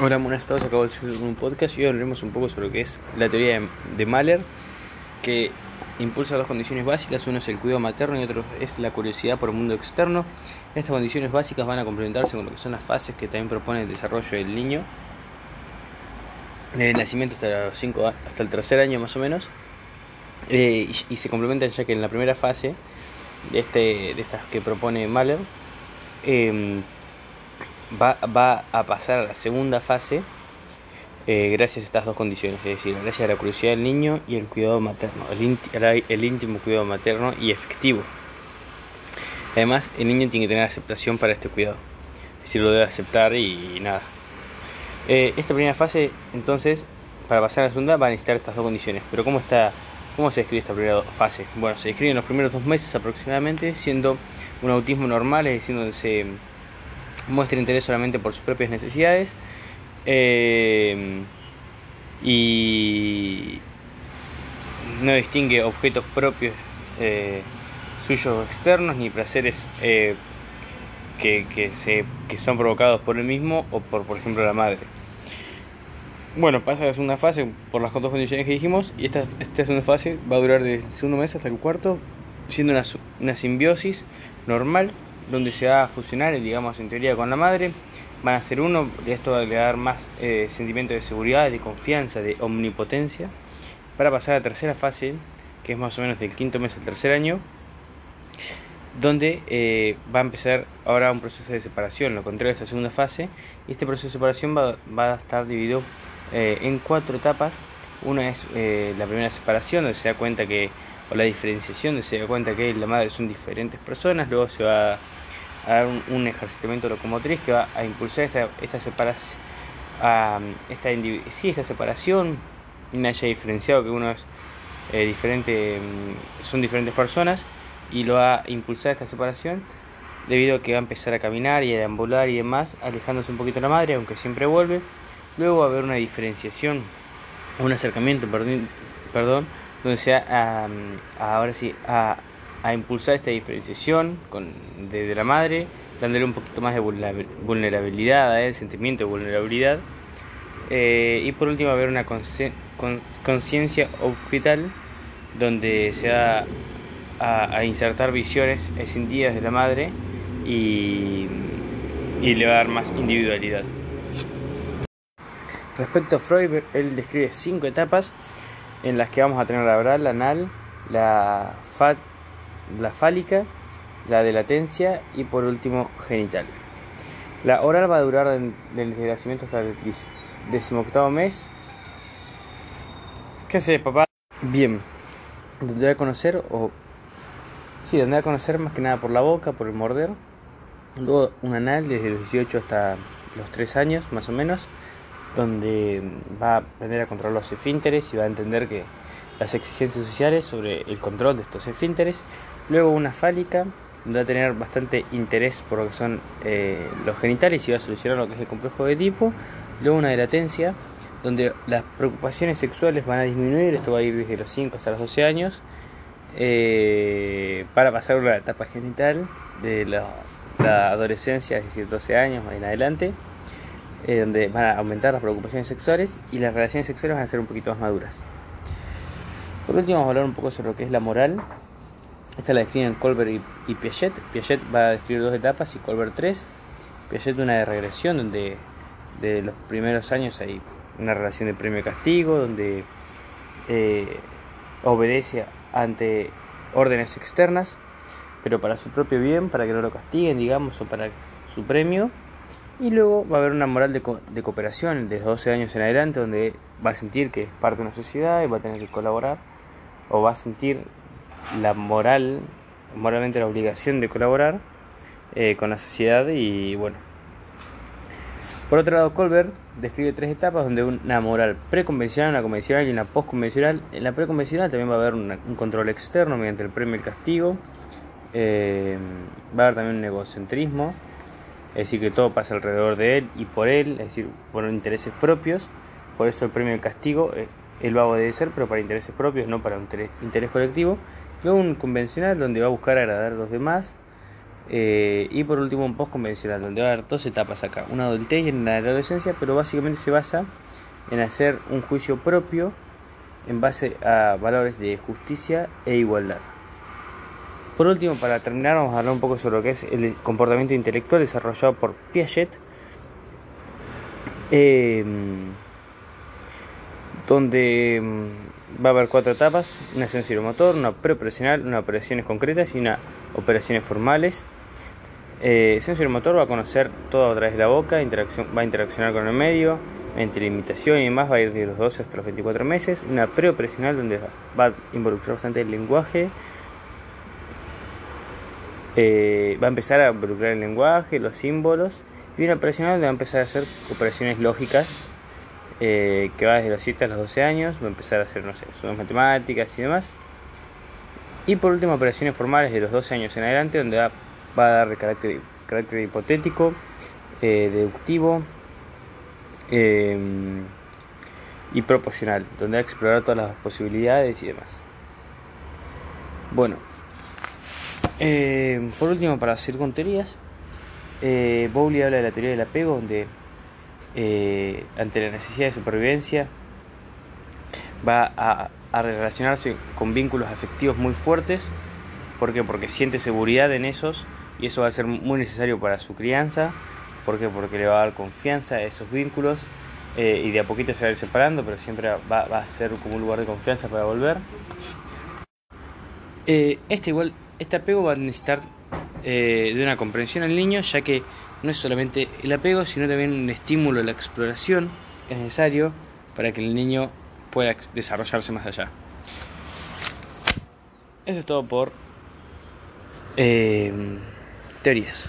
Hola, buenas tardes. Acabo de un podcast y hoy hablaremos un poco sobre lo que es la teoría de, de Mahler, que impulsa dos condiciones básicas. Uno es el cuidado materno y otro es la curiosidad por el mundo externo. Estas condiciones básicas van a complementarse con lo que son las fases que también propone el desarrollo del niño, desde el nacimiento hasta, los cinco, hasta el tercer año más o menos. Eh, y, y, se complementan ya que en la primera fase de, este, de estas que propone Mahler, eh, va, a pasar a la segunda fase eh, gracias a estas dos condiciones, es decir, gracias a la curiosidad del niño y el cuidado materno, el, íntimo cuidado materno y efectivo. Además, el niño tiene que tener aceptación para este cuidado, es decir, lo debe aceptar y, y nada. Eh, esta primera fase, entonces, para pasar a la segunda, va a necesitar estas dos condiciones. Pero ¿cómo está ¿Cómo se describe esta primera fase? Bueno, se describe en los primeros dos meses aproximadamente, siendo un autismo normal, es decir, donde se muestra interés solamente por sus propias necesidades eh, y no distingue objetos propios eh, suyos externos ni placeres eh, que, que, se, que son provocados por él mismo o por, por ejemplo, la madre. Bueno, pasa la segunda fase por las dos condiciones que dijimos y esta, esta segunda fase va a durar desde el segundo mes hasta el cuarto, siendo una, una simbiosis normal donde se va a fusionar, digamos, en teoría con la madre. Van a ser uno, y esto va a dar más eh, sentimiento de seguridad, de confianza, de omnipotencia, para pasar a la tercera fase, que es más o menos del quinto mes al tercer año, donde eh, va a empezar ahora un proceso de separación, lo contrario de esta segunda fase, y este proceso de separación va, va a estar dividido eh, en cuatro etapas. Una es la primera separación, donde se da cuenta que, o la diferenciación, donde se da cuenta que la madre son diferentes personas, luego se va a dar un, un ejercitamiento locomotriz que va a impulsar esta, esta separación, esta, sí, esta separación, y haya diferenciado que uno es eh, diferente, mm, son diferentes personas, y lo va a impulsar esta separación debido a que va a empezar a caminar y a deambular y demás, alejándose un poquito de la madre, aunque siempre vuelve. Luego va a haber una diferenciación, un acercamiento, perdón, perdón donde se va a, ahora sí, a, a, impulsar esta diferenciación con, de, de, la madre, dándole un poquito más de vulnerabilidad a él, sentimiento de vulnerabilidad. Eh, y por último haber una conciencia objetal donde se va a, a, insertar visiones escindidas de la madre y, y le va a dar más individualidad. Respecto a Freud, él describe cinco etapas en las que vamos a tener la oral, la anal, la, fat, la fálica, la de latencia y por último genital. La oral va a durar desde el nacimiento hasta el decimoctavo mes. ¿Qué hace papá? Bien, va a conocer o... Sí, va a conocer más que nada por la boca, por el morder. Luego un anal desde los 18 hasta los 3 años más o menos donde va a aprender a controlar los esfínteres y va a entender que las exigencias sociales sobre el control de estos esfínteres. Luego una fálica, donde va a tener bastante interés por lo que son eh, los genitales y va a solucionar lo que es el complejo de tipo. Luego una de latencia, donde las preocupaciones sexuales van a disminuir, esto va a ir desde los 5 hasta los 12 años, eh, para pasar a la etapa genital de la, la adolescencia, es decir, 12 años en adelante eh, donde van a aumentar las preocupaciones sexuales y las relaciones sexuales van a ser un poquito más maduras. Por último, vamos a hablar un poco sobre lo que es la moral. Esta la definen Colbert y, Piaget. Piaget va a describir dos etapas y Colbert tres. Piaget una de regresión, donde de los primeros años hay una relación de premio-castigo, donde eh, obedece ante órdenes externas, pero para su propio bien, para que no lo castiguen, digamos, o para su premio y luego va a haber una moral de, co de, cooperación desde 12 años en adelante, donde va a sentir que es parte de una sociedad y va a tener que colaborar, o va a sentir la moral, moralmente la obligación de colaborar eh, con la sociedad y bueno. Por otro lado, Colbert describe tres etapas donde una moral preconvencional, una convencional y una postconvencional. En la preconvencional también va a haber una, un control externo mediante el premio y el castigo. Eh, va a haber también un egocentrismo, es decir, que todo pasa alrededor de él y por él, es decir, por intereses propios, por eso el premio el castigo, eh, él va a obedecer, pero para intereses propios, no para un interés, colectivo. Luego un convencional donde va a buscar agradar a los demás, Eh, y por último un post convencional, donde va a haber dos etapas acá, una adultez y una adolescencia, pero básicamente se basa en hacer un juicio propio en base a valores de justicia e igualdad. Por último, para terminar, vamos a hablar un poco sobre lo que es el comportamiento intelectual desarrollado por Piaget, em, donde em, va a haber cuatro etapas, una motor, una preoperacional, una operaciones concretas y una operaciones formales. Eh, motor va a conocer todo a través de la boca, va a interaccionar con el medio, entre imitación y demás va a ir de los 12 hasta los 24 meses. Una preoperacional donde va a involucrar bastante el lenguaje. Eh, va a empezar a involucrar el lenguaje, los símbolos. Y una operacional donde va a empezar a hacer operaciones lógicas. Eh, que va desde los 7 a los 12 años. Va a empezar a hacer, no sé, sus matemáticas y demás. Y por último, operaciones formales de los 12 años en adelante, donde va, a dar carácter, carácter hipotético, eh, deductivo, Em, y proporcional, donde hay que explorar todas las posibilidades y demás. Bueno, em, por último, para hacer con teorías, eh, Bowley habla de la teoría del apego, donde eh, ante la necesidad de supervivencia va a, a, relacionarse con vínculos afectivos muy fuertes. ¿Por qué? Porque siente seguridad en esos y eso va a ser muy necesario para su crianza ¿Por qué? Porque le va a dar confianza a esos vínculos eh, y de a poquito se va a ir separando, pero siempre va, a ser como un lugar de confianza para volver. Eh, este igual, este apego va a necesitar eh, de una comprensión al niño, ya que no es solamente el apego, sino también un estímulo a la exploración es necesario para que el niño pueda desarrollarse más allá. Eso es todo por teorías.